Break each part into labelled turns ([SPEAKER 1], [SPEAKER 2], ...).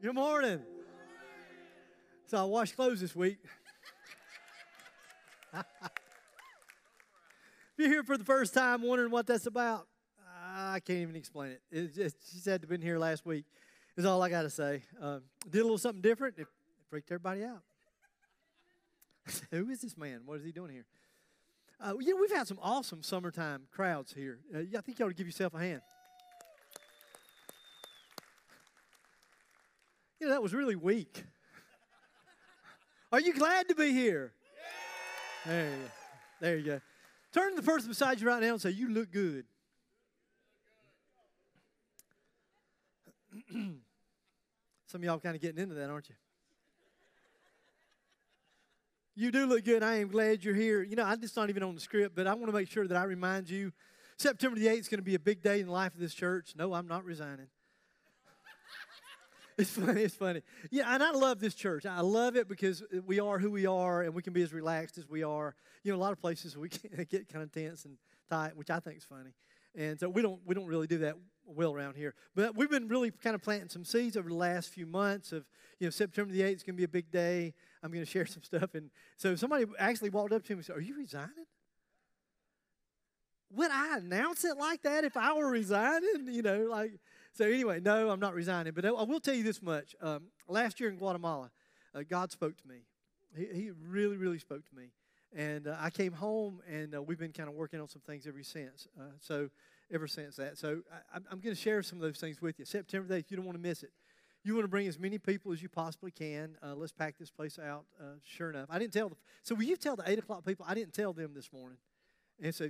[SPEAKER 1] Good morning. So I washed clothes this week. if you're here for the first time wondering what that's about, I can't even explain it. It's just, she said to been here last week. Is all I got to say. Uh, did a little something different. It freaked everybody out. Who is this man? What is he doing here? Uh, you know, we've had some awesome summertime crowds here. Uh, I think you ought to give yourself a hand. You know, that was really weak. Are you glad to be here? Yeah. There you go. There you go. Turn to the person beside you right now and say, You look good. Some of y'all kind of getting into that, aren't you? You do look good. I am glad you're here. You know, I'm just not even on the script, but I want to make sure that I remind you September the 8th is going to be a big day in the life of this church. No, I'm not resigning. It's funny. It's funny. Yeah, and I love this church. I love it because we are who we are, and we can be as relaxed as we are. You know, a lot of places we get kind of tense and tight, which I think is funny. And so we don't we don't really do that well around here. But we've been really kind of planting some seeds over the last few months of you know September the eighth is going to be a big day. I'm going to share some stuff, and so somebody actually walked up to me and said, "Are you resigning?" Would I announce it like that if I were resigning? You know, like so anyway, no, I'm not resigning. But I will tell you this much. Um, last year in Guatemala, uh, God spoke to me. He, he, really, really spoke to me. And uh, I came home, and uh, we've been kind of working on some things ever since. Uh, so ever since that. So I, am going to share some of those things with you. September 8th, you don't want to miss it. You want to bring as many people as you possibly can. Uh, let's pack this place out. Uh, sure enough, I didn't tell. The, so will you tell the eight o'clock people? I didn't tell them this morning, and so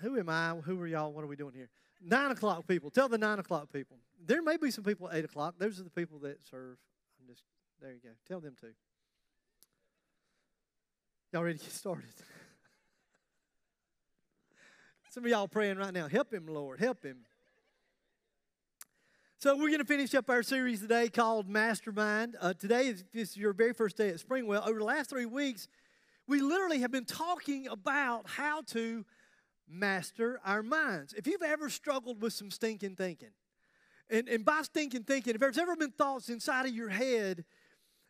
[SPEAKER 1] who am I? Who are y'all? What are we doing here? Nine o'clock people. Tell the nine o'clock people. There may be some people at eight o'clock. Those are the people that serve. I'm just there. You go. Tell them to. Y'all ready to get started? some of y'all praying right now. Help him, Lord. Help him. So we're going to finish up our series today called Mastermind. Uh, today is, is your very first day at Springwell. Over the last three weeks, we literally have been talking about how to master our minds. If you've ever struggled with some stinking thinking, and, and by stinking thinking, if there's ever been thoughts inside of your head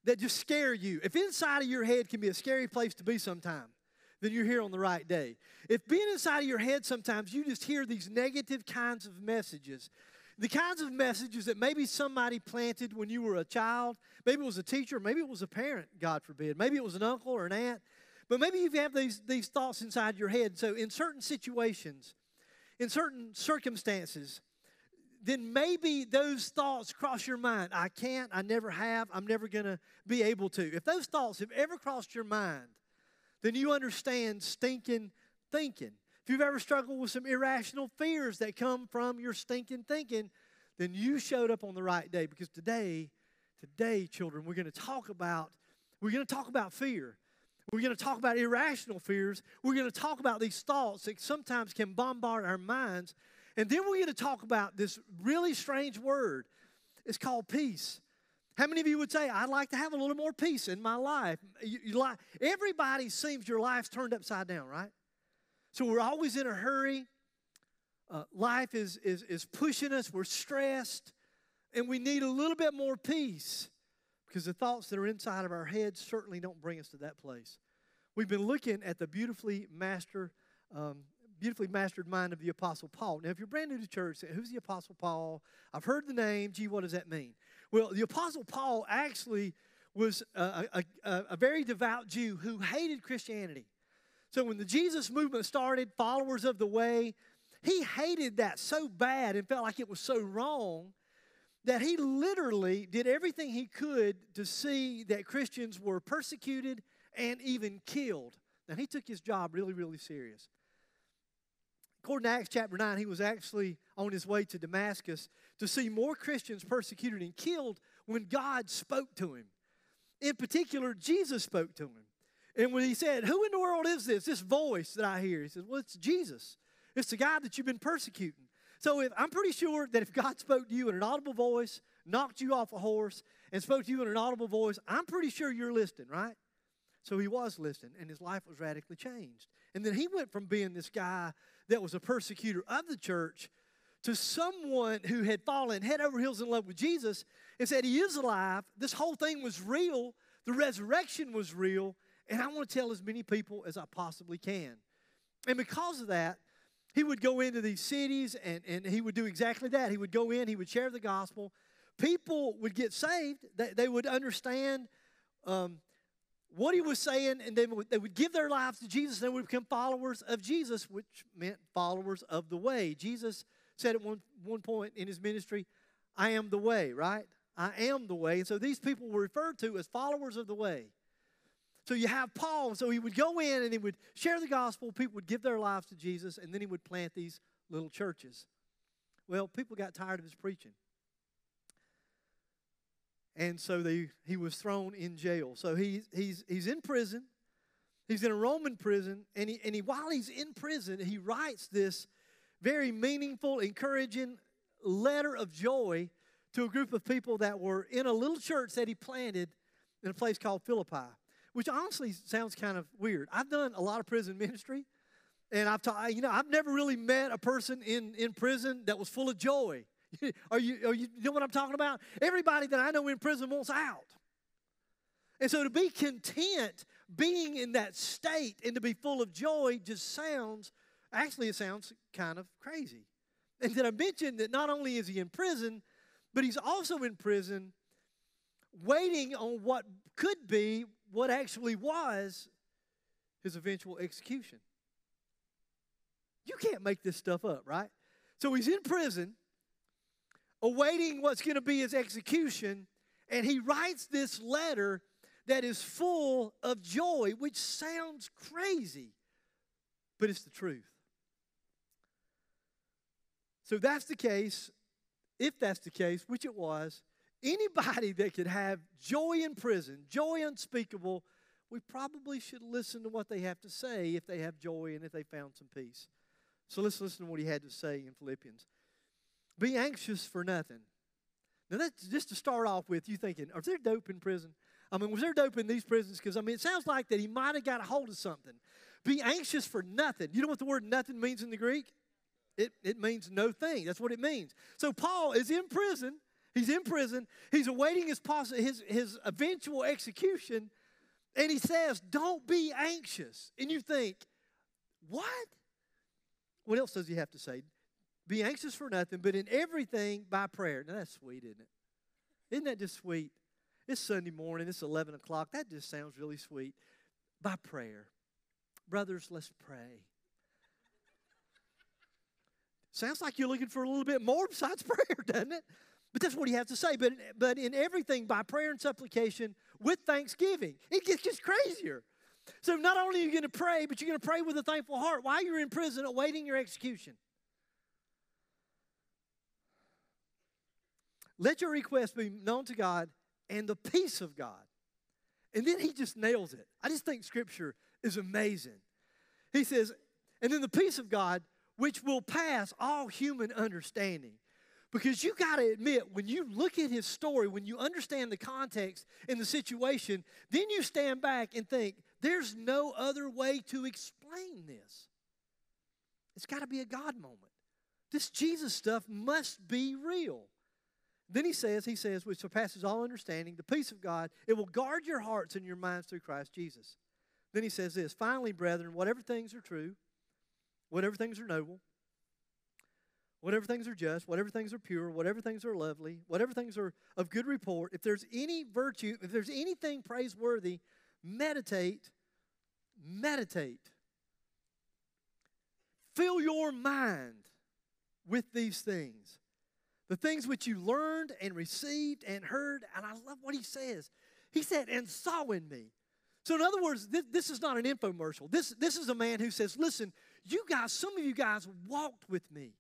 [SPEAKER 1] that just scare you, if inside of your head can be a scary place to be sometime, then you're here on the right day. If being inside of your head sometimes you just hear these negative kinds of messages, the kinds of messages that maybe somebody planted when you were a child, maybe it was a teacher, maybe it was a parent, God forbid, maybe it was an uncle or an aunt, but maybe you have these, these thoughts inside your head. So, in certain situations, in certain circumstances, then maybe those thoughts cross your mind. I can't, I never have, I'm never going to be able to. If those thoughts have ever crossed your mind, then you understand stinking thinking. If you've ever struggled with some irrational fears that come from your stinking thinking, then you showed up on the right day because today, today, children, we're going to talk about we're going to talk about fear. We're going to talk about irrational fears. We're going to talk about these thoughts that sometimes can bombard our minds. And then we're going to talk about this really strange word. It's called peace. How many of you would say, I'd like to have a little more peace in my life? You, you like, everybody seems your life's turned upside down, right? So we're always in a hurry. Uh, life is, is, is pushing us. We're stressed. And we need a little bit more peace. Because the thoughts that are inside of our heads certainly don't bring us to that place. We've been looking at the beautifully master, um, beautifully mastered mind of the Apostle Paul. Now, if you're brand new to church, who's the Apostle Paul? I've heard the name. Gee, what does that mean? Well, the Apostle Paul actually was a, a, a very devout Jew who hated Christianity. So when the Jesus movement started, followers of the way, he hated that so bad and felt like it was so wrong that he literally did everything he could to see that Christians were persecuted and even killed. Now, he took his job really, really serious. According to Acts chapter 9, he was actually on his way to Damascus to see more Christians persecuted and killed when God spoke to him. In particular, Jesus spoke to him. And when he said, Who in the world is this? This voice that I hear. He says, Well, it's Jesus. It's the guy that you've been persecuting. So if, I'm pretty sure that if God spoke to you in an audible voice, knocked you off a horse, and spoke to you in an audible voice, I'm pretty sure you're listening, right? So he was listening, and his life was radically changed. And then he went from being this guy that was a persecutor of the church to someone who had fallen head over heels in love with Jesus and said, He is alive. This whole thing was real. The resurrection was real. And I want to tell as many people as I possibly can. And because of that, he would go into these cities and, and he would do exactly that. He would go in, he would share the gospel. People would get saved, they, they would understand um, what he was saying, and would, they would give their lives to Jesus, and they would become followers of Jesus, which meant followers of the way. Jesus said at one, one point in his ministry, I am the way, right? I am the way. And so these people were referred to as followers of the way. So you have Paul, so he would go in and he would share the gospel, people would give their lives to Jesus, and then he would plant these little churches. Well, people got tired of his preaching. And so they, he was thrown in jail. So he, he's, he's in prison. He's in a Roman prison. And, he, and he, while he's in prison, he writes this very meaningful, encouraging letter of joy to a group of people that were in a little church that he planted in a place called Philippi which honestly sounds kind of weird. I've done a lot of prison ministry, and I've taught, you know, I've never really met a person in, in prison that was full of joy. are, you, are you, you know what I'm talking about? Everybody that I know in prison wants out. And so to be content being in that state and to be full of joy just sounds, actually, it sounds kind of crazy. And then I mentioned that not only is he in prison, but he's also in prison waiting on what could be what actually was his eventual execution. You can't make this stuff up, right? So he's in prison, awaiting what's going to be his execution, and he writes this letter that is full of joy, which sounds crazy, but it's the truth. So that's the case. If that's the case, which it was, Anybody that could have joy in prison, joy unspeakable, we probably should listen to what they have to say if they have joy and if they found some peace. So let's listen to what he had to say in Philippians. Be anxious for nothing. Now, that's just to start off with, you thinking, are there dope in prison? I mean, was there dope in these prisons? Because, I mean, it sounds like that he might have got a hold of something. Be anxious for nothing. You know what the word nothing means in the Greek? It, it means no thing. That's what it means. So, Paul is in prison He's in prison. He's awaiting his, his, his eventual execution. And he says, Don't be anxious. And you think, What? What else does he have to say? Be anxious for nothing, but in everything by prayer. Now that's sweet, isn't it? Isn't that just sweet? It's Sunday morning, it's 11 o'clock. That just sounds really sweet. By prayer. Brothers, let's pray. Sounds like you're looking for a little bit more besides prayer, doesn't it? But that's what he has to say. But, but in everything, by prayer and supplication, with thanksgiving. It gets just crazier. So not only are you going to pray, but you're going to pray with a thankful heart while you're in prison awaiting your execution. Let your request be known to God and the peace of God. And then he just nails it. I just think scripture is amazing. He says, and then the peace of God, which will pass all human understanding. Because you got to admit, when you look at his story, when you understand the context and the situation, then you stand back and think, there's no other way to explain this. It's got to be a God moment. This Jesus stuff must be real. Then he says, he says, which surpasses all understanding, the peace of God, it will guard your hearts and your minds through Christ Jesus. Then he says this, finally, brethren, whatever things are true, whatever things are noble, whatever things are just, whatever things are pure, whatever things are lovely, whatever things are of good report, if there's any virtue, if there's anything praiseworthy, meditate, meditate. Fill your mind with these things. The things which you learned and received and heard, and I love what he says. He said, and saw in me. So, in other words, this, this is not an infomercial. This, this is a man who says, Listen, you guys, some of you guys walked with me.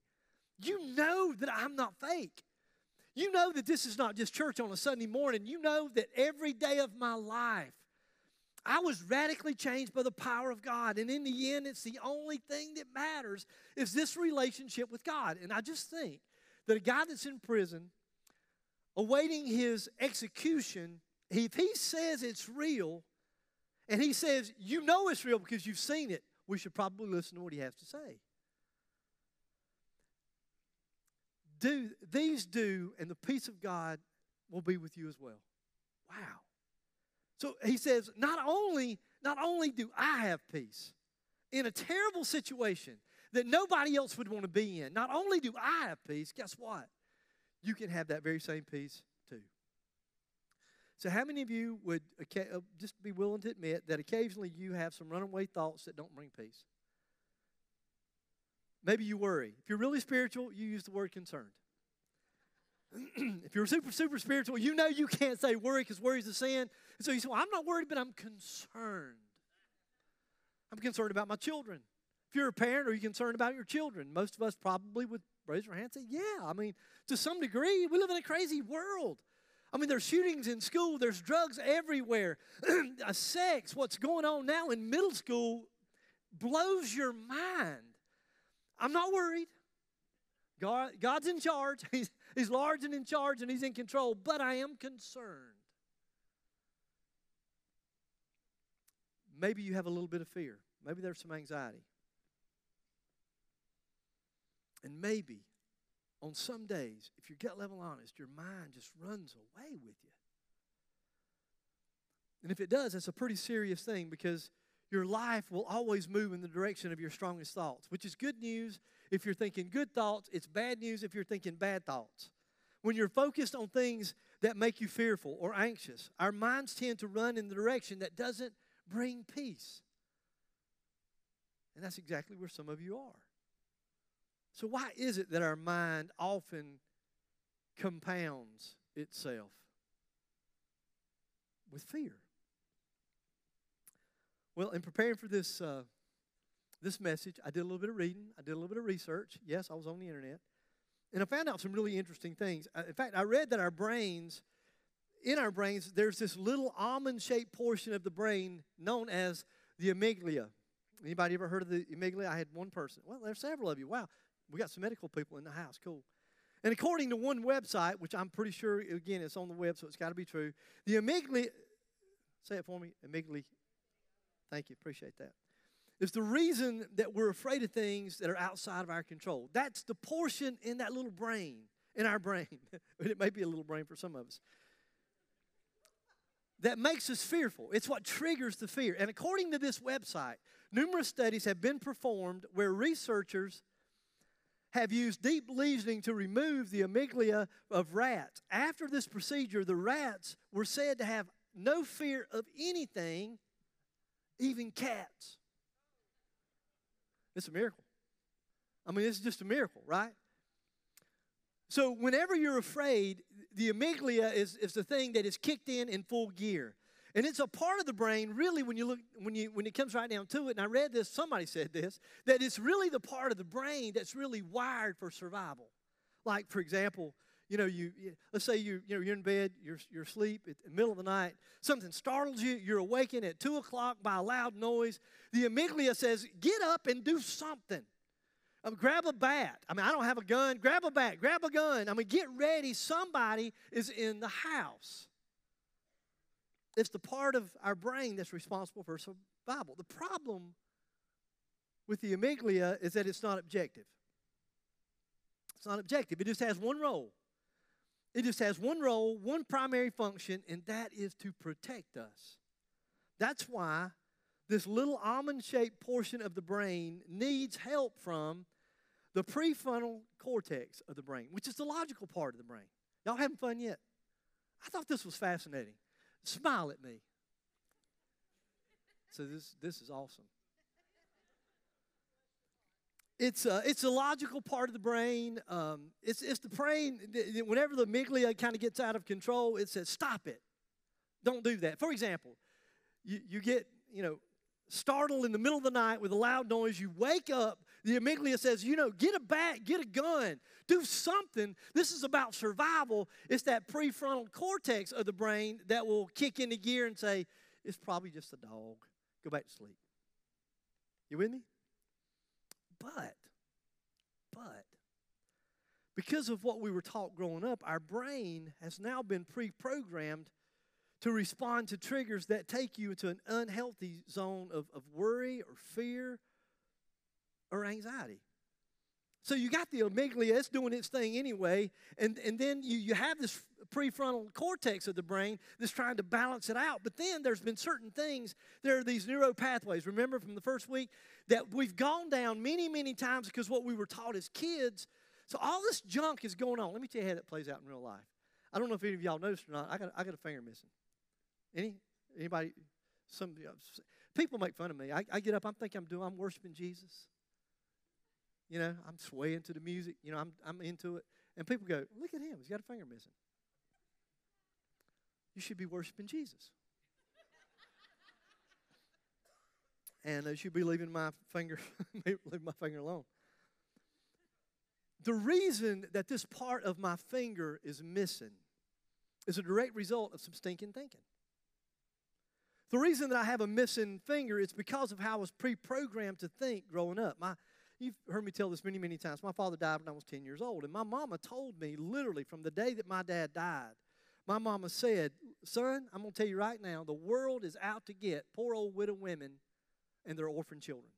[SPEAKER 1] You know that I'm not fake. You know that this is not just church on a Sunday morning. You know that every day of my life, I was radically changed by the power of God. And in the end, it's the only thing that matters is this relationship with God. And I just think that a guy that's in prison, awaiting his execution, if he says it's real, and he says, you know it's real because you've seen it, we should probably listen to what he has to say. Do these do, and the peace of God will be with you as well. Wow. So he says, not only, not only do I have peace in a terrible situation that nobody else would want to be in, not only do I have peace, guess what? You can have that very same peace too. So, how many of you would uh, just be willing to admit that occasionally you have some runaway thoughts that don't bring peace? Maybe you worry. If you're really spiritual, you use the word concerned. if you're super, super spiritual, you know you can't say worry because worry is a sin. And so you say, well, I'm not worried, but I'm concerned. I'm concerned about my children. If you're a parent, are you concerned about your children? Most of us probably would raise our hand and say, yeah. I mean, to some degree, we live in a crazy world. I mean, there's shootings in school, there's drugs everywhere, sex, what's going on now in middle school blows your mind. I'm not worried. God, God's in charge. He's, he's large and in charge and He's in control, but I am concerned. Maybe you have a little bit of fear. Maybe there's some anxiety. And maybe on some days, if you're gut level honest, your mind just runs away with you. And if it does, that's a pretty serious thing because your life will always move in the direction of your strongest thoughts, which is good news if you're thinking good thoughts, it's bad news if you're thinking bad thoughts. When you're focused on things that make you fearful or anxious, our minds tend to run in the direction that doesn't bring peace. And that's exactly where some of you are. So, why is it that our mind often compounds itself with fear? Well, in preparing for this, uh, this message, I did a little bit of reading, I did a little bit of research. Yes, I was on the internet. And I found out some really interesting things. In fact, I read that our brains, in our brains, there's this little almond shaped portion of the brain known as the amygdala. Anybody ever heard of the amygdala? I had one person. Well, there's several of you. Wow. We got some medical people in the house. Cool. And according to one website, which I'm pretty sure, again, it's on the web, so it's got to be true, the amygdala, say it for me, amygdala, Thank you. Appreciate that. It's the reason that we're afraid of things that are outside of our control. That's the portion in that little brain, in our brain. it may be a little brain for some of us. That makes us fearful. It's what triggers the fear. And according to this website, numerous studies have been performed where researchers have used deep lesioning to remove the amygdala of rats. After this procedure, the rats were said to have no fear of anything even cats. It's a miracle. I mean, it's just a miracle, right? So, whenever you're afraid, the amygdala is, is the thing that is kicked in in full gear. And it's a part of the brain, really, when you look, when you when it comes right down to it, and I read this, somebody said this, that it's really the part of the brain that's really wired for survival. Like, for example, you know, you, you, let's say you you know you're in bed, you're you're asleep in the middle of the night. Something startles you. You're awakened at two o'clock by a loud noise. The amygdala says, "Get up and do something." Grab a bat. I mean, I don't have a gun. Grab a bat. Grab a gun. I mean, get ready. Somebody is in the house. It's the part of our brain that's responsible for survival. The problem with the amygdala is that it's not objective. It's not objective. It just has one role it just has one role, one primary function, and that is to protect us. That's why this little almond shaped portion of the brain needs help from the prefrontal cortex of the brain, which is the logical part of the brain. Y'all having fun yet? I thought this was fascinating. Smile at me. So this this is awesome. It's a, it's a logical part of the brain. Um, it's, it's the brain, whenever the amygdala kind of gets out of control, it says, stop it. Don't do that. For example, you, you get, you know, startled in the middle of the night with a loud noise. You wake up. The amygdala says, you know, get a bat, get a gun, do something. This is about survival. It's that prefrontal cortex of the brain that will kick into gear and say, it's probably just a dog. Go back to sleep. You with me? But, but, because of what we were taught growing up, our brain has now been pre programmed to respond to triggers that take you into an unhealthy zone of, of worry or fear or anxiety. So you got the amygdala, it's doing its thing anyway, and, and then you, you have this prefrontal cortex of the brain that's trying to balance it out. But then there's been certain things, there are these neuro pathways, remember from the first week, that we've gone down many, many times because what we were taught as kids. So all this junk is going on. Let me tell you how that plays out in real life. I don't know if any of y'all noticed or not. I got, I got a finger missing. Any? Anybody? Some people make fun of me. I, I get up, I'm thinking I'm doing, I'm worshiping Jesus. You know, I'm swaying to the music. You know, I'm, I'm into it. And people go, look at him. He's got a finger missing. You should be worshiping Jesus. and I should be leaving my finger, leave my finger alone. The reason that this part of my finger is missing is a direct result of some stinking thinking. The reason that I have a missing finger is because of how I was pre programmed to think growing up. My, you've heard me tell this many, many times. My father died when I was 10 years old, and my mama told me literally from the day that my dad died, my mama said, Son, I'm going to tell you right now, the world is out to get poor old widow women and their orphan children.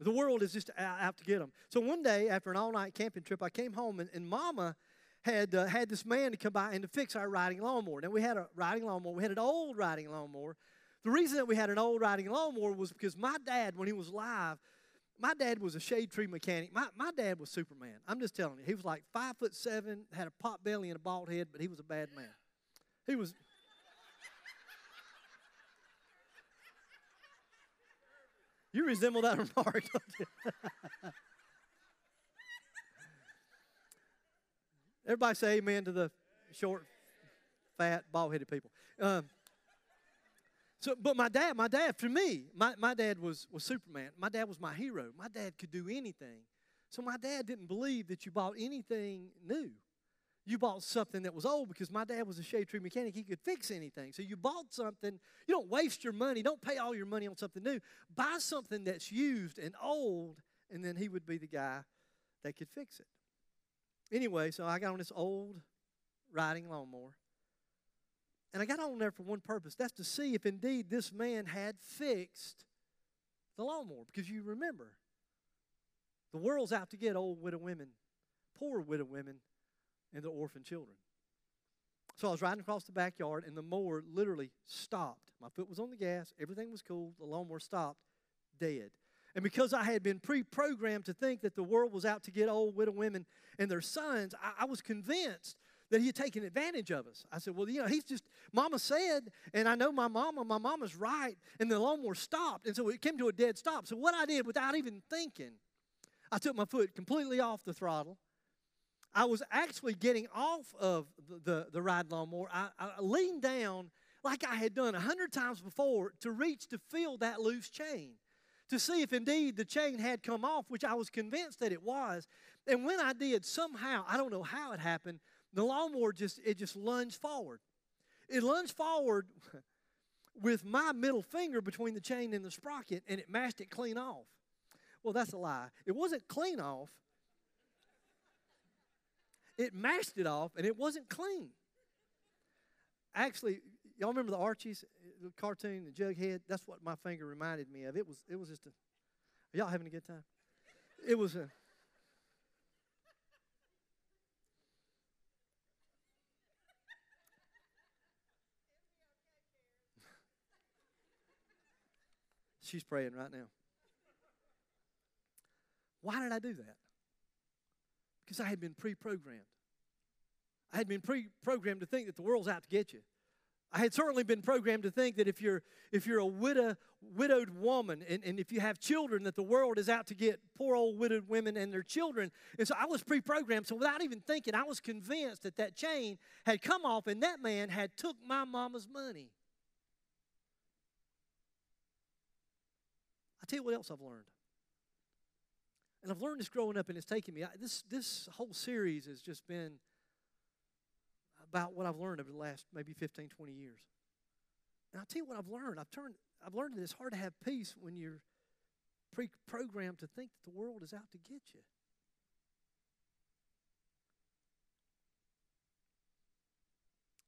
[SPEAKER 1] The world is just out to get them. So one day, after an all night camping trip, I came home, and, and mama had uh, had this man to come by and to fix our riding lawnmower. Now we had a riding lawnmower. We had an old riding lawnmower. The reason that we had an old riding lawnmower was because my dad, when he was alive, my dad was a shade tree mechanic. My, my dad was Superman. I'm just telling you. He was like five foot seven, had a pot belly and a bald head, but he was a bad man. He was. you resemble that remark? Everybody say amen to the short, fat, bald headed people. Um, so, but my dad, my dad, for me, my, my dad was, was Superman. My dad was my hero. My dad could do anything. So my dad didn't believe that you bought anything new. You bought something that was old because my dad was a shade tree mechanic. He could fix anything. So you bought something. You don't waste your money. Don't pay all your money on something new. Buy something that's used and old, and then he would be the guy that could fix it. Anyway, so I got on this old riding lawnmower. And I got on there for one purpose. That's to see if indeed this man had fixed the lawnmower. Because you remember, the world's out to get old widow women, poor widow women, and their orphan children. So I was riding across the backyard, and the mower literally stopped. My foot was on the gas, everything was cool, the lawnmower stopped, dead. And because I had been pre programmed to think that the world was out to get old widow women and their sons, I, I, was convinced that he had taken advantage of us. I said, Well, you know, he's just, Mama said, and I know my mama, my mama's right, and the lawnmower stopped. And so it came to a dead stop. So what I did without even thinking, I took my foot completely off the throttle. I was actually getting off of the, the, the ride lawnmower. I, I leaned down like I had done a hundred times before to reach to feel that loose chain to see if indeed the chain had come off, which I was convinced that it was. And when I did, somehow, I don't know how it happened, the lawnmower just it just lunged forward. It lunged forward with my middle finger between the chain and the sprocket, and it mashed it clean off. Well, that's a lie. It wasn't clean off. It mashed it off, and it wasn't clean. Actually, y'all remember the Archies? the cartoon, the Jughead, that's what my finger reminded me of. It was, it was just a. Y'all having a good time? It was a. She's praying right now. Why did I do that? Because I had been pre programmed. I had been pre programmed to think that the world's out to get you. I had certainly been programmed to think that if you're if you're a widow, widowed woman and, and if you have children, that the world is out to get poor old widowed women and their children. And so I was pre-programmed. So without even thinking, I was convinced that that chain had come off and that man had took my mama's money. Tell you what else I've learned. And I've learned this growing up, and it's taken me. I, this this whole series has just been about what I've learned over the last maybe 15, 20 years. And I'll tell you what I've learned. I've turned I've learned that it's hard to have peace when you're pre-programmed to think that the world is out to get you.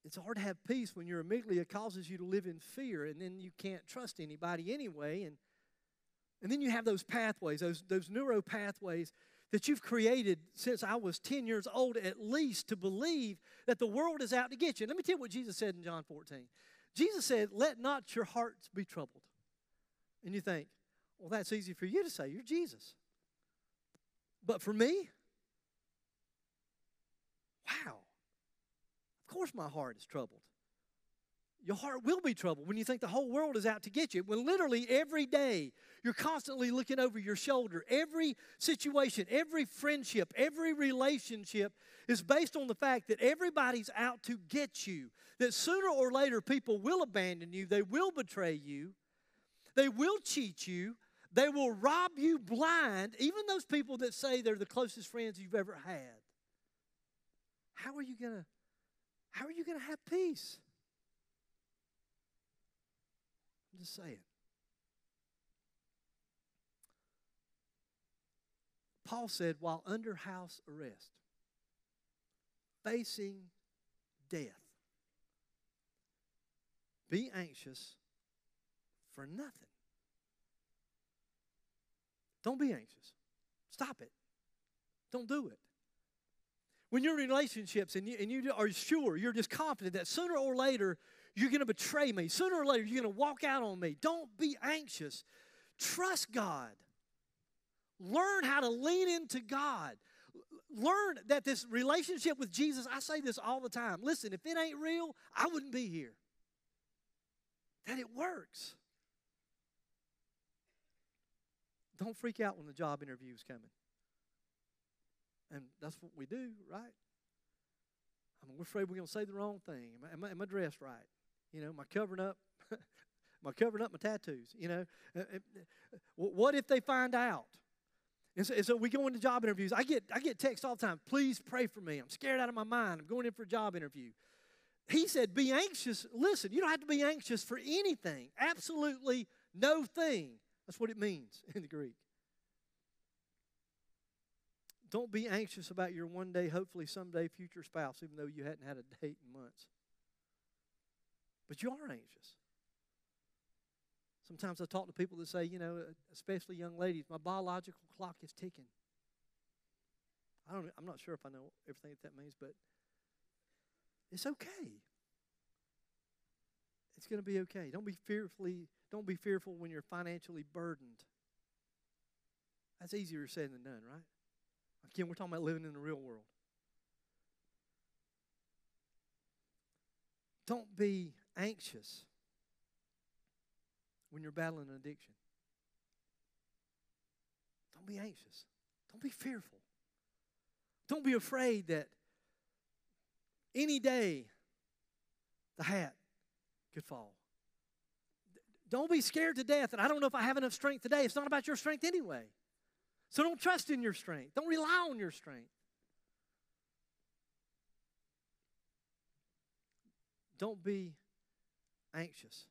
[SPEAKER 1] It's hard to have peace when your amygdala causes you to live in fear and then you can't trust anybody anyway. And, and then you have those pathways, those, those neuro pathways that you've created since I was 10 years old, at least, to believe that the world is out to get you. Let me tell you what Jesus said in John 14. Jesus said, Let not your hearts be troubled. And you think, well, that's easy for you to say. You're Jesus. But for me, wow. Of course, my heart is troubled. Your heart will be troubled when you think the whole world is out to get you. When literally every day you're constantly looking over your shoulder. Every situation, every friendship, every relationship is based on the fact that everybody's out to get you. That sooner or later people will abandon you, they will betray you, they will cheat you, they will rob you blind, even those people that say they're the closest friends you've ever had. How are you going to how are you going to have peace? I'm just saying. Paul said while under house arrest, facing death, be anxious for nothing. Don't be anxious. Stop it. Don't do it. When you're in relationships and you, and you are sure, you're just confident that sooner or later you're going to betray me. Sooner or later you're going to walk out on me. Don't be anxious. Trust God. Learn how to lean into God. Learn that this relationship with Jesus, I say this all the time. Listen, if it ain't real, I wouldn't be here. That it works. Don't freak out when the job interview is coming. And that's what we do, right? I mean, we're afraid we're going to say the wrong thing. Am I, am I, am I dressed right? You know, am I covering up? am I covering up my tattoos? You know, uh, uh, what if they find out? And so, and so, we go into job interviews. I get I get texts all the time. Please pray for me. I'm scared out of my mind. I'm going in for a job interview. He said, "Be anxious." Listen, you don't have to be anxious for anything. Absolutely no thing. That's what it means in the Greek. Don't be anxious about your one day, hopefully someday future spouse, even though you hadn't had a date in months. But you are anxious. Sometimes I talk to people that say, you know, especially young ladies, my biological clock is ticking. I don't, I'm not sure if I know everything that, that means, but it's okay. It's going to be okay. Don't be fearfully, don't be fearful when you're financially burdened. That's easier said than done, right? Again, we're talking about living in the real world. Don't be anxious when you're battling an addiction. Don't be anxious. Don't be fearful. Don't be afraid that any day the hat could fall. Don't be scared to death that I don't know if I have enough strength today. It's not about your strength anyway. So don't trust in your strength. Don't rely on your strength. Don't be anxious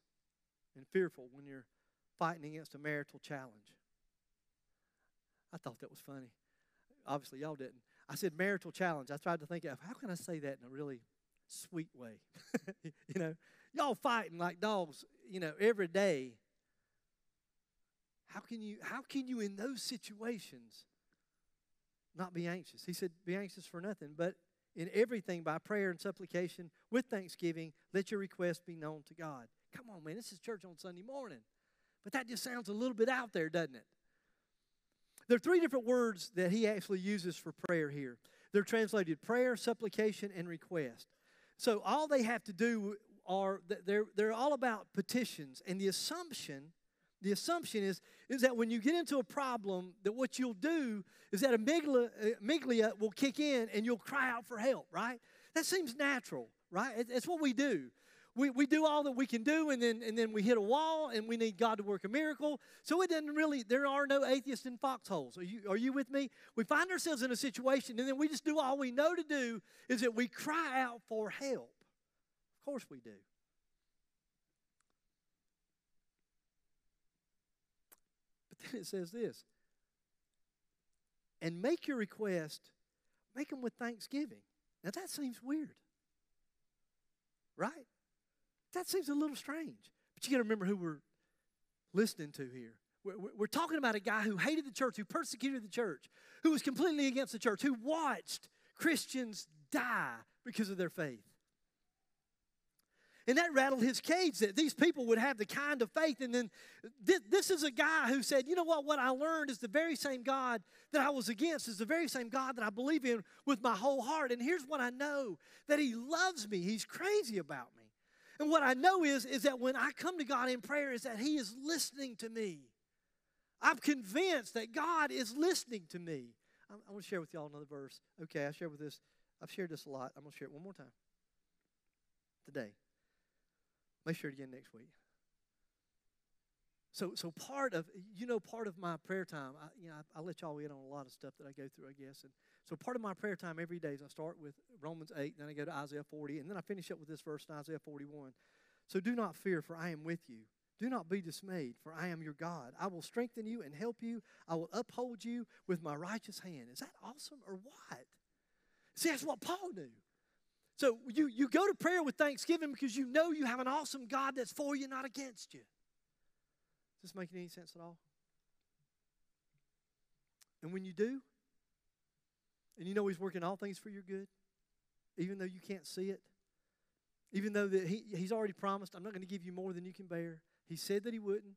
[SPEAKER 1] and fearful when you're fighting against a marital challenge. I thought that was funny. Obviously, y'all didn't. I said marital challenge. I tried to think of how can I say that in a really sweet way? you know, y'all fighting like dogs, you know, every day how can you how can you in those situations not be anxious? He said, Be anxious for nothing, but in everything by prayer and supplication with thanksgiving, let your request be known to God. Come on, man, this is church on Sunday morning. But that just sounds a little bit out there, doesn't it? There are three different words that he actually uses for prayer here. They're translated prayer, supplication, and request. So all they have to do are they're, they're all about petitions. And the assumption the assumption is, is that when you get into a problem, that what you'll do is that amygdala, amygdala will kick in and you'll cry out for help, right? That seems natural, right? It's what we do. We, we do all that we can do, and then, and then we hit a wall, and we need God to work a miracle. So it doesn't really, there are no atheists in foxholes. Are you, are you with me? We find ourselves in a situation, and then we just do all we know to do is that we cry out for help. Of course we do. But then it says this and make your request, make them with thanksgiving. Now that seems weird, right? That seems a little strange. But you got to remember who we're listening to here. We're, we're talking about a guy who hated the church, who persecuted the church, who was completely against the church, who watched Christians die because of their faith. And that rattled his cage that these people would have the kind of faith. And then this, this, is a guy who said, You know what? What I learned is the very same God that I was against, is the very same God that I believe in with my whole heart. And here's what I know that He loves me, He's crazy about me. And what I know is, is that when I come to God in prayer, is that He is listening to me. I'm convinced that God is listening to me. I, I want to share with y'all another verse. Okay, I share with this. I've shared this a lot. I'm going to share it one more time today. Share it again next week. So, so part of you know part of my prayer time, I, you know, I, I, let y'all in on a lot of stuff that I go through, I guess. And so part of my prayer time every day is I start with Romans eight, then I go to Isaiah forty, and then I finish up with this verse in Isaiah forty one. So do not fear, for I am with you. Do not be dismayed, for I am your God. I will strengthen you and help you. I will uphold you with my righteous hand. Is that awesome or what? See, that's what Paul knew. So you, you go to prayer with thanksgiving because you know you have an awesome God that's for you, not against you. Is this making any sense at all? And when you do, and you know He's working all things for your good, even though you can't see it, even though that he, He's already promised, I'm not going to give you more than you can bear. He said that He wouldn't.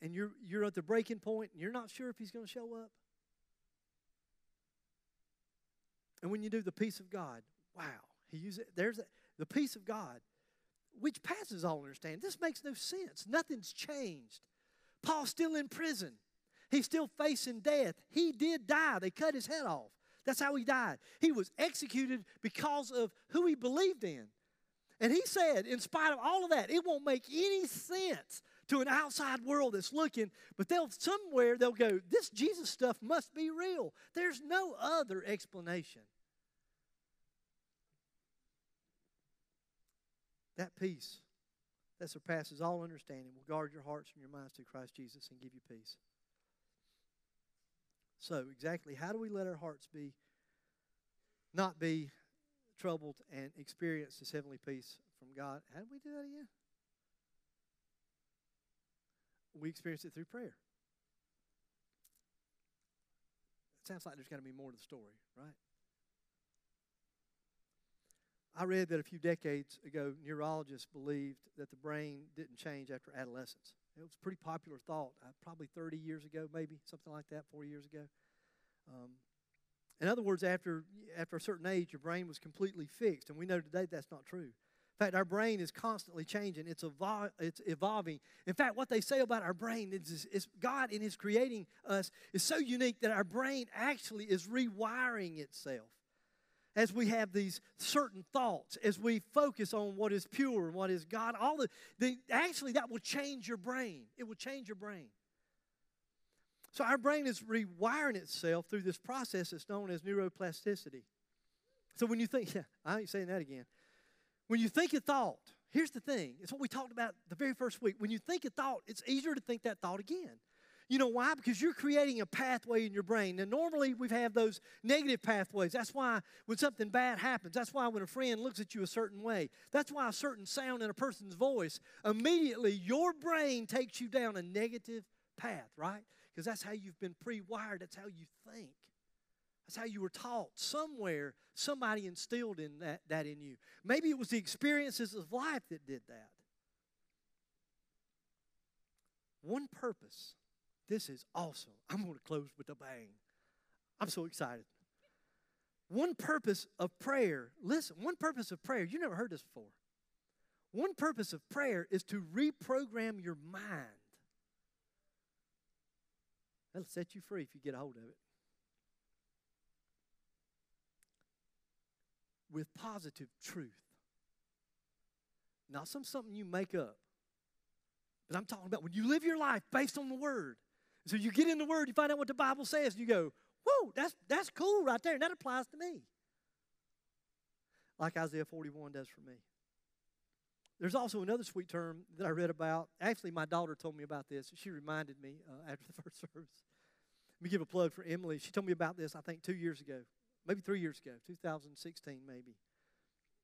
[SPEAKER 1] And you're, you're at the breaking point, and you're not sure if He's going to show up. And when you do the peace of God, wow, he uses there's a, the peace of God, which passes all understanding. This makes no sense. Nothing's changed. Paul's still in prison. He's still facing death. He did die. They cut his head off. That's how he died. He was executed because of who he believed in. And he said, in spite of all of that, it won't make any sense to an outside world that's looking, but they'll somewhere they'll go, this Jesus stuff must be real. There's no other explanation. That peace that surpasses all understanding will guard your hearts and your minds through Christ Jesus and give you peace. So, exactly, how do we let our hearts be not be troubled and experience this heavenly peace from God? How do we do that again? We experience it through prayer. It sounds like there's got to be more to the story, right? I read that a few decades ago, neurologists believed that the brain didn't change after adolescence. It was a pretty popular thought, uh, probably 30 years ago, maybe something like that, four years ago. Um, in other words, after, after a certain age, your brain was completely fixed, and we know today that's not true. In fact, our brain is constantly changing. It's, evol- it's evolving. In fact, what they say about our brain is, is, is, God, in His creating us, is so unique that our brain actually is rewiring itself as we have these certain thoughts, as we focus on what is pure and what is God, all the, the actually that will change your brain. It will change your brain. So our brain is rewiring itself through this process that's known as neuroplasticity. So when you think, yeah, I ain't saying that again. When you think a thought, here's the thing. It's what we talked about the very first week. When you think a thought, it's easier to think that thought again. You know why? Because you're creating a pathway in your brain. And normally we have those negative pathways. That's why when something bad happens, that's why when a friend looks at you a certain way, that's why a certain sound in a person's voice, immediately your brain takes you down a negative path, right? Because that's how you've been pre wired, that's how you think. That's how you were taught. Somewhere, somebody instilled in that, that in you. Maybe it was the experiences of life that did that. One purpose this is awesome. I'm going to close with a bang. I'm so excited. One purpose of prayer, listen, one purpose of prayer, you never heard this before. One purpose of prayer is to reprogram your mind. That'll set you free if you get a hold of it. With positive truth. Not some something you make up. But I'm talking about when you live your life based on the word. So you get in the Word, you find out what the Bible says, and you go, whoa, that's, that's cool right there, and that applies to me. Like Isaiah 41 does for me. There's also another sweet term that I read about. Actually, my daughter told me about this. She reminded me uh, after the first service. Let me give a plug for Emily. She told me about this, I think, two years ago, maybe three years ago, 2016, maybe.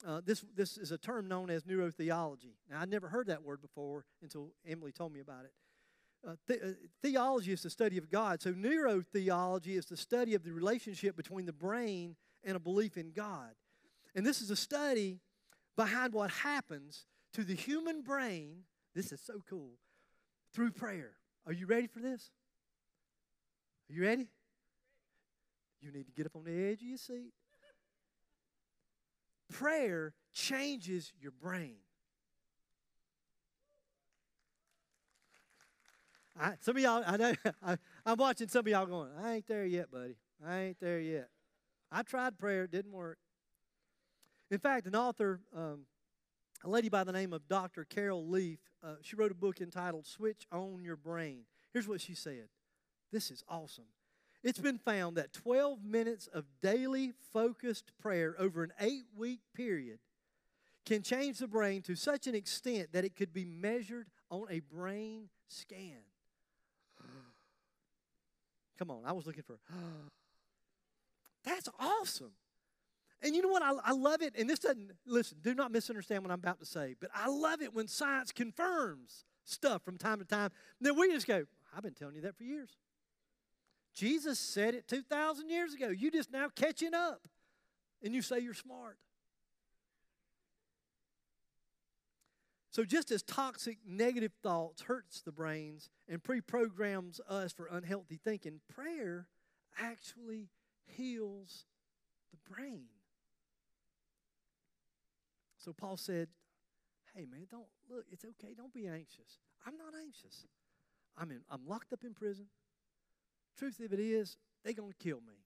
[SPEAKER 1] Uh, this, this is a term known as neurotheology. Now, I'd never heard that word before until Emily told me about it. Uh, the, uh, theology is the study of God. So neurotheology is the study of the relationship between the brain and a belief in God. And this is a study behind what happens to the human brain. This is so cool. Through prayer. Are you ready for this? Are you ready? You need to get up on the edge of your seat. Prayer changes your brain. I, some of y'all, I know, I, I'm watching some of y'all going, I ain't there yet, buddy. I ain't there yet. I tried prayer, it didn't work. In fact, an author, um, a lady by the name of Dr. Carol Leaf, uh, she wrote a book entitled Switch On Your Brain. Here's what she said This is awesome. It's been found that 12 minutes of daily focused prayer over an eight week period can change the brain to such an extent that it could be measured on a brain scan. Come on, I was looking for. That's awesome. And you know what? I, I love it. And this doesn't, listen, do not misunderstand what I'm about to say, but I love it when science confirms stuff from time to time. Then we just go, I've been telling you that for years. Jesus said it 2,000 years ago. You just now catching up, and you say you're smart. So, just as toxic negative thoughts hurts the brains and pre-programs us for unhealthy thinking, prayer actually heals the brain. So Paul said, "Hey man, don't look. It's okay. Don't be anxious. I'm not anxious. I'm in. I'm locked up in prison. Truth of it is, they're gonna kill me.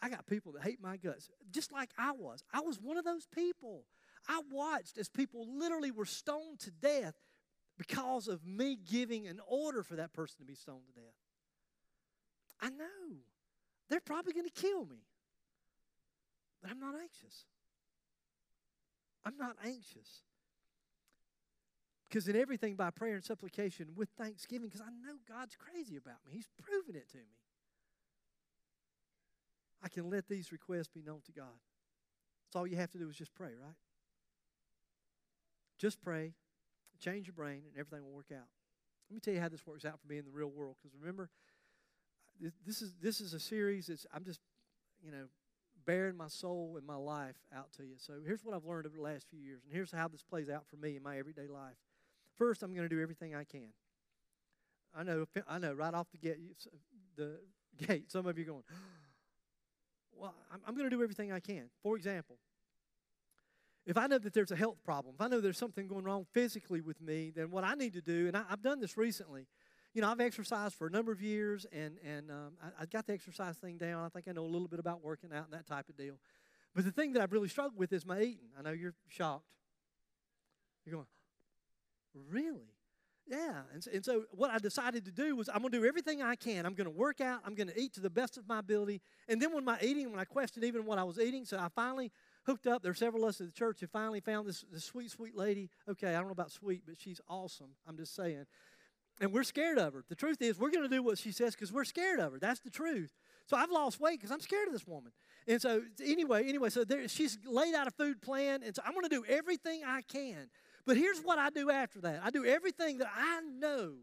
[SPEAKER 1] I got people that hate my guts, just like I was. I was one of those people. I watched as people literally were stoned to death because of me giving an order for that person to be stoned to death. I know. They're probably going to kill me. But I'm not anxious. I'm not anxious. Because in everything by prayer and supplication with thanksgiving, because I know God's crazy about me. He's proven it to me. I can let these requests be known to God. That's all you have to do is just pray, right? Just pray, change your brain, and everything will work out. Let me tell you how this works out for me in the real world. Because remember, this is this is a series. It's I'm just, you know, bearing my soul and my life out to you. So here's what I've learned over the last few years, and here's how this plays out for me in my everyday life. First, I'm going to do everything I can. I know, I know, right off the gate, the gate, some of you going, well, I'm, I'm going to do everything I can. For example, if I know that there's a health problem, if I know there's something going wrong physically with me, then what I need to do, and I, have done this recently, you know, I've exercised for a number of years, and and um, I, I got the exercise thing down. I think I know a little bit about working out and that type of deal. But the thing that I've really struggled with is my eating. I know you're shocked. You're going, really? Yeah. And, and so what I decided to do was I'm going to do everything I can. I'm going to work out. I'm going to eat to the best of my ability. And then when my eating, when I questioned even what I was eating, so I finally hooked up. There are several of us at the church who finally found this, this sweet, sweet lady. Okay, I don't know about sweet, but she's awesome. I'm just saying. And we're scared of her. The truth is, we're going to do what she says because we're scared of her. That's the truth. So I've lost weight because I'm scared of this woman. And so anyway, anyway, so there, she's laid out a food plan, and so I'm going to do everything I can. But here's what I do after that. I do everything that I know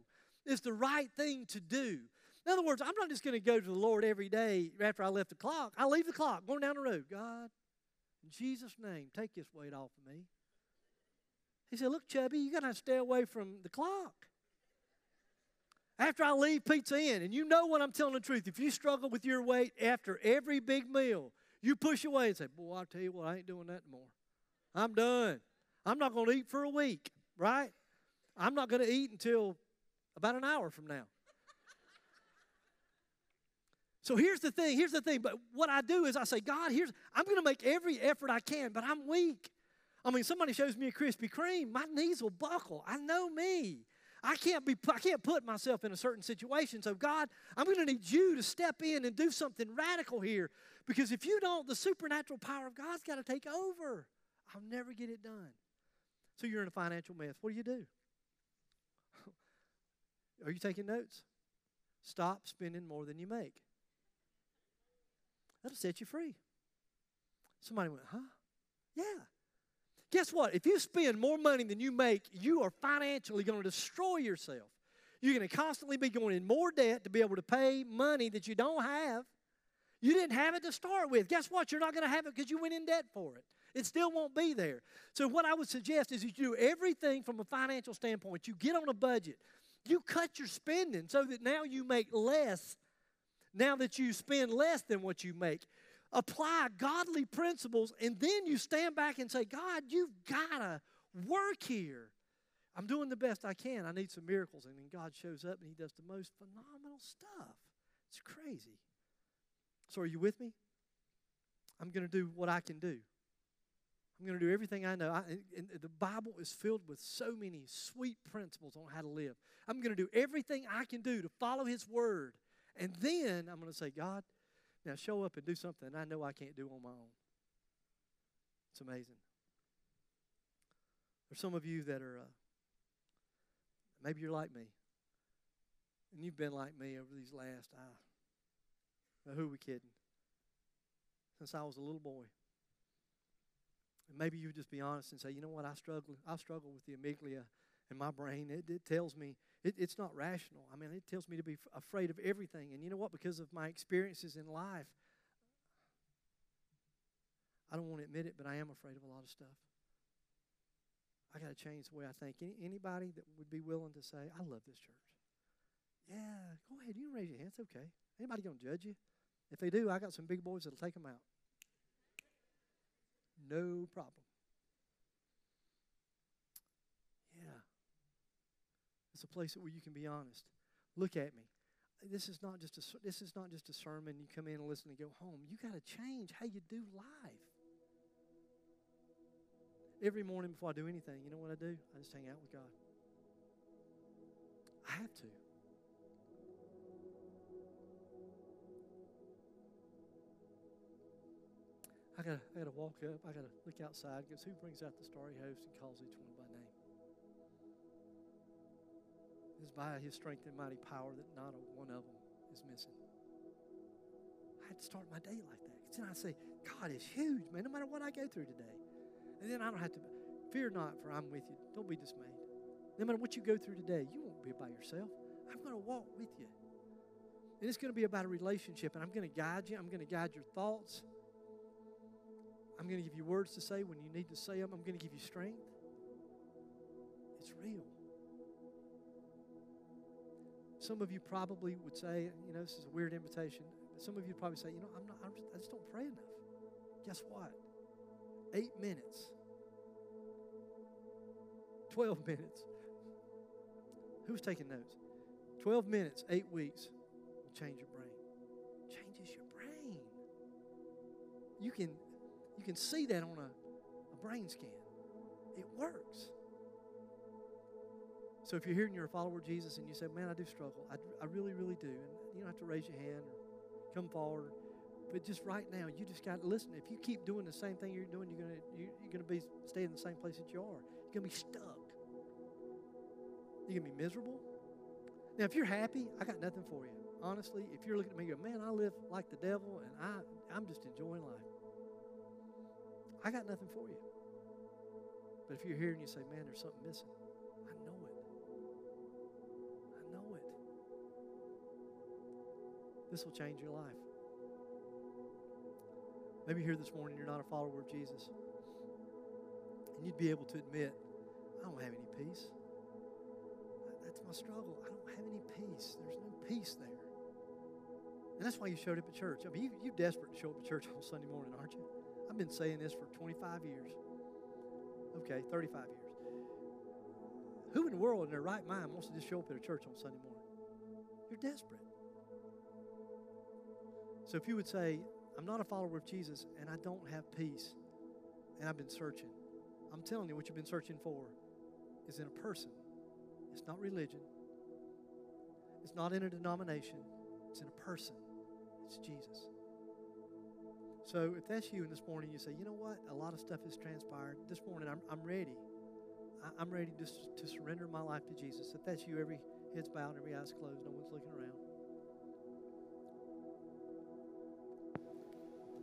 [SPEAKER 1] is the right thing to do. In other words, I'm not just going to go to the Lord every day after I left the clock. I leave the clock, going down the road. God, in Jesus' name, take this weight off of me. He said, Look, Chubby, you got to stay away from the clock. After I leave Pizza Inn, and you know what I'm telling the truth, if you struggle with your weight after every big meal, you push away and say, Boy, I'll tell you what, I ain't doing that anymore. I'm done. I'm not going to eat for a week, right? I'm not going to eat until about an hour from now. So here's the thing, here's the thing. But what I do is I say, God, here's I'm going to make every effort I can, but I'm weak. I mean, somebody shows me a Krispy Kreme, my knees will buckle. I know me. I can't be I can't put myself in a certain situation. So God, I'm going to need you to step in and do something radical here because if you don't, the supernatural power of God's got to take over. I'll never get it done. So you're in a financial mess. What do you do? Are you taking notes? Stop spending more than you make. That'll set you free. Somebody went, huh? Yeah. Guess what? If you spend more money than you make, you are financially going to destroy yourself. You're going to constantly be going in more debt to be able to pay money that you don't have. You didn't have it to start with. Guess what? You're not going to have it because you went in debt for it. It still won't be there. So, what I would suggest is you do everything from a financial standpoint. You get on a budget, you cut your spending so that now you make less, now that you spend less than what you make. Apply godly principles, and then you stand back and say, God, you've got to work here. I'm doing the best I can. I need some miracles. And then God shows up and He does the most phenomenal stuff. It's crazy. So, are you with me? I'm going to do what I can do. I'm going to do everything I know. I, the Bible is filled with so many sweet principles on how to live. I'm going to do everything I can do to follow His Word. And then I'm going to say, God, now show up and do something I know I can't do on my own. It's amazing. There's some of you that are, uh, maybe you're like me. And you've been like me over these last, uh, who are we kidding? Since I was a little boy. And maybe you would just be honest and say, you know what, I struggle, I struggle with the amygdala in my brain. It, it tells me it, it's not rational. I mean, it tells me to be afraid of everything. And you know what? Because of my experiences in life, I don't want to admit it, but I am afraid of a lot of stuff. I got to change the way I think. Any, anybody that would be willing to say, I love this church. Yeah, go ahead. You can raise your hand. It's okay. Anybody going to judge you? If they do, I got some big boys that'll take them out. No problem. Yeah. It's a place where you can be honest. Look at me. This is not just a this is not just a sermon. You come in and listen and go home. You got to change how you do life. Every morning before I do anything, you know what I do? I just hang out with God. I have to. I gotta, I gotta walk up. I gotta look outside. Because who brings out the starry host and calls each one by name? It's by His strength and mighty power that not one of them is missing. I had to start my day like that. Then I say, God is huge, man. No matter what I go through today, and then I don't have to fear not, for I'm with you. Don't be dismayed. No matter what you go through today, you won't be by yourself. I'm going to walk with you. And it's going to be about a relationship, and I'm going to guide you. I'm going to guide your thoughts. I'm going to give you words to say when you need to say them. I'm going to give you strength. It's real. Some of you probably would say, you know, this is a weird invitation. Some of you probably say, you know, I'm not, I'm just, I just don't pray enough. Guess what? Eight minutes, 12 minutes. Who's taking notes? 12 minutes, eight weeks will change your brain. Changes your brain. You can you can see that on a, a brain scan. It works. So if you're here and you're a follower of Jesus and you say, man, I do struggle, I, I really, really do, and you don't have to raise your hand or come forward, but just right now, you just got to listen. If you keep doing the same thing you're doing, you're gonna you, you're gonna be stay in the same place that you are. You're gonna be stuck. You're gonna be miserable. Now, if you're happy, I got nothing for you. Honestly, if you're looking at me, and go, man, I live like the devil, and I I'm just enjoying life. I got nothing for you. But if you're here and you say, man, there's something missing, This will change your life. Maybe here this morning, you're not a follower of Jesus. And you'd be able to admit, I don't have any peace. That's my struggle. I don't have any peace. There's no peace there. And that's why you showed up at church. I mean, you, you're desperate to show up at church on Sunday morning, aren't you? I've been saying this for 25 years. Okay, 35 years. Who in the world in their right mind wants to just show up at a church on Sunday morning? You're desperate. So if you would say, I'm not a follower of Jesus and I don't have peace and I've been searching, I'm telling you what you've been searching for is in a person. It's not religion, it's not in a denomination, it's in a person. It's Jesus. So if that's you, and this morning you say, you know what, a lot of stuff has transpired. This morning I'm, I'm ready. I, am ready just to surrender my life to Jesus. If that's you, every head's bowed, every eye's closed, no one's looking around.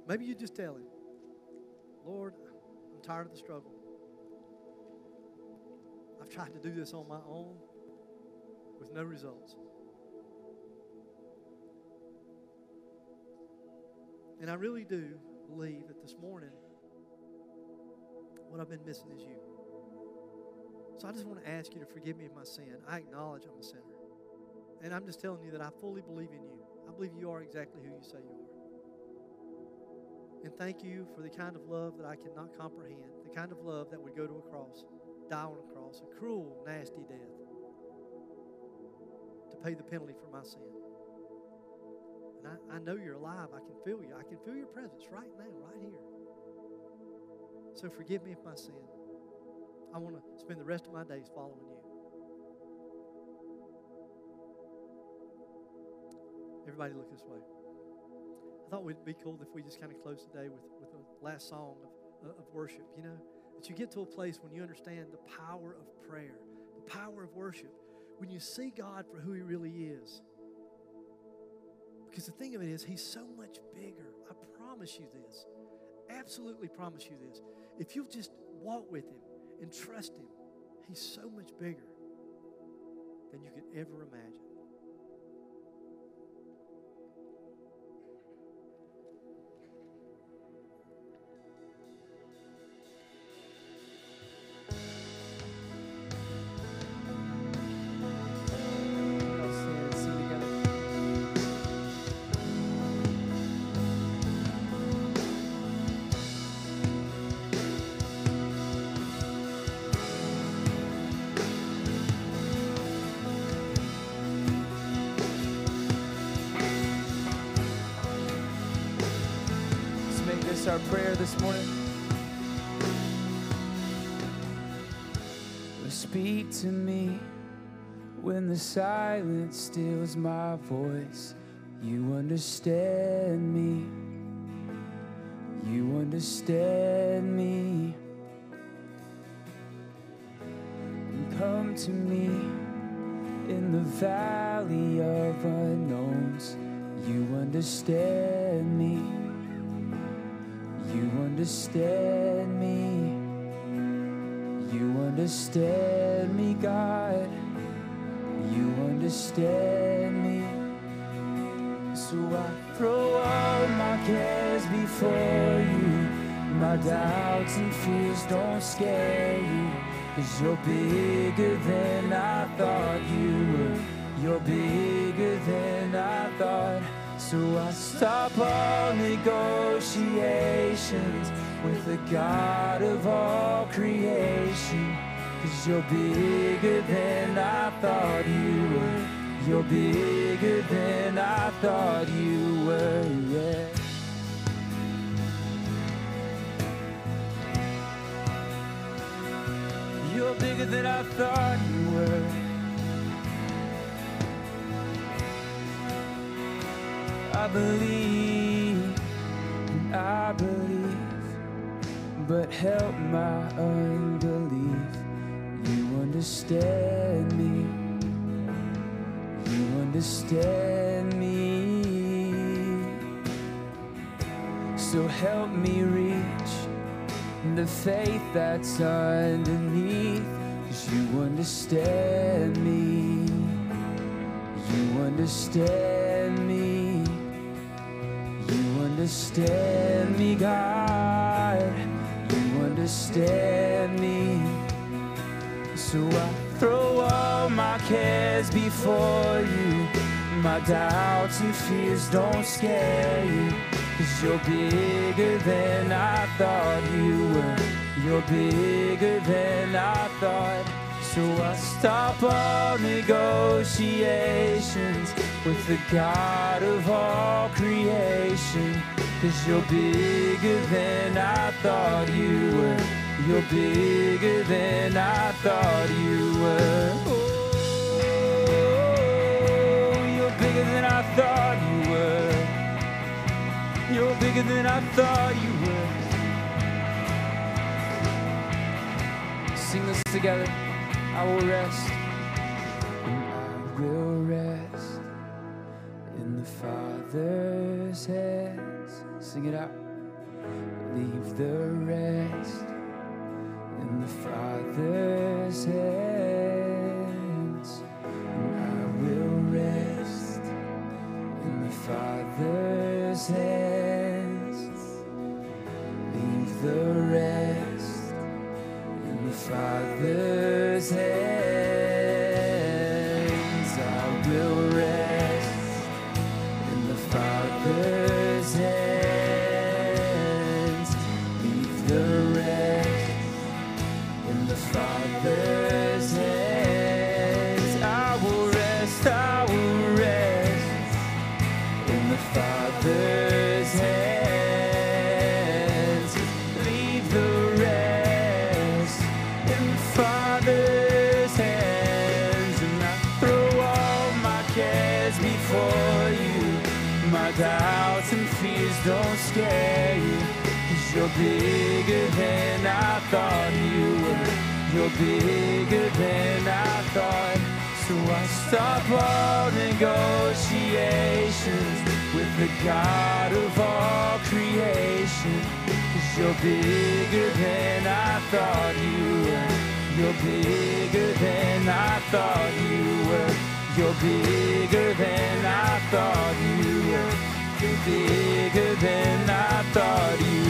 [SPEAKER 1] Maybe you just tell him, Lord, I'm tired of the struggle. I've tried to do this on my own. with no results. And I really do believe that this morning, what I've been missing is you. So I just want to ask you to forgive me of my sin. I acknowledge I'm a sinner. And I'm just telling you that I fully believe in you. I believe you are exactly who you say you are. And thank you for the kind of love that I cannot comprehend, the kind of love that would go to a cross, die on a cross, a cruel, nasty death to pay the penalty for my sin. And I, I know you're alive. I can feel you. I can feel your presence right now, right here. So forgive me of my sin. I want to spend the rest of my days following you. Everybody look this way. I thought would be cool if we just kind of close today with, with the last song of, uh, of worship, you know? That you get to a place when you understand the power of prayer, the power of worship, when you see God for who He really is. Because the thing of it is, He's so much bigger. I promise you this. Absolutely promise you this. If you'll just walk with Him and trust Him, He's so much bigger than you could ever imagine.
[SPEAKER 2] Our prayer this morning. Speak to me when the silence steals my voice. You understand me. You understand me. Come to me in the valley of unknowns. You understand me. You understand me. You understand me, God. You understand me. So I throw all my cares before you. My doubts and fears don't scare you. Cause you're bigger than I thought you were. You're bigger than I thought. So I stop all negotiations with the God of all creation. Cause you're bigger than I thought you were. You're bigger than I thought you were, yeah. You're bigger than I thought you were. I believe, I believe, but help my unbelief. You understand me, you understand me. So help me reach the faith that's underneath, cause you understand me, you understand understand me, God. You understand me. So I throw all my cares before you. My doubts and fears don't scare you. Cause you're bigger than I thought you were. You're bigger than I thought. So I stop all negotiations with the God of all creation. Cause you're bigger than I thought you were. You're bigger than I thought you were. Oh, you're bigger than I thought you were. You're bigger than I thought you were. Sing this together. I will rest. And I will rest in the Father's hands. Sing it out. Leave the rest in the Father's hands. And I will rest in the Father's hands. Leave the rest in the Father's You're bigger than I thought you were. You're bigger than I thought you were. You're bigger than I thought you were.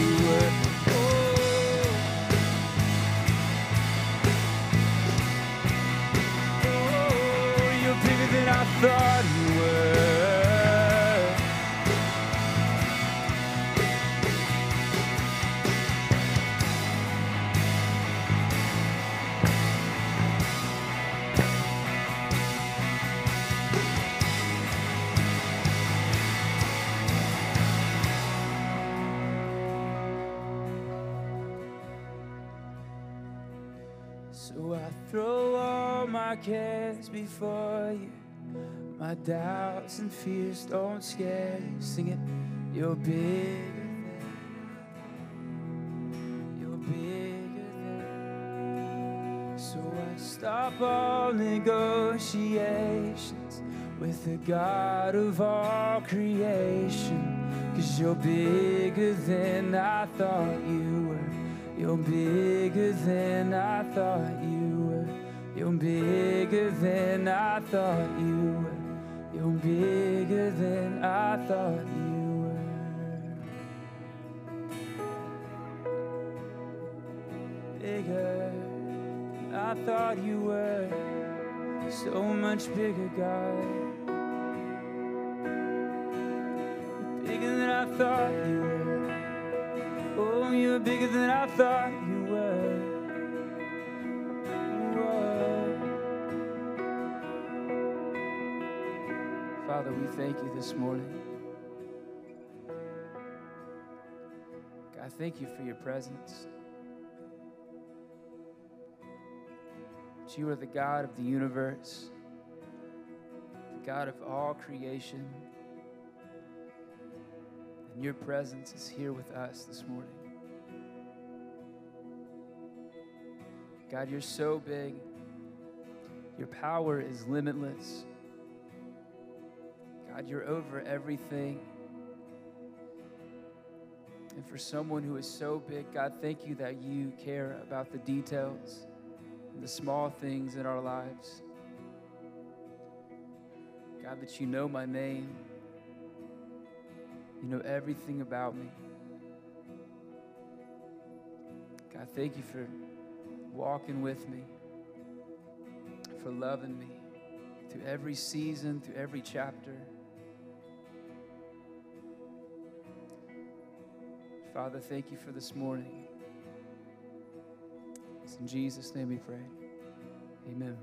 [SPEAKER 2] My cares before you. My doubts and fears don't scare you. Sing it. You're bigger than. You're bigger than. So I stop all negotiations with the God of all creation. Cause you're bigger than I thought you were. You're bigger than I thought you. You're bigger than I thought you were. You're bigger than I thought you were. Bigger than I thought you were. So much bigger, God. Bigger than I thought you were. Oh, you're bigger than I thought Father, we thank you this morning. God, thank you for your presence. That you are the God of the universe, the God of all creation. And your presence is here with us this morning. God, you're so big. Your power is limitless. God, you're over everything. And for someone who is so big, God, thank you that you care about the details and the small things in our lives. God, that you know my name. You know everything about me. God, thank you for walking with me, for loving me through every season, through every chapter. Father, thank you for this morning. It's in Jesus' name we pray. Amen.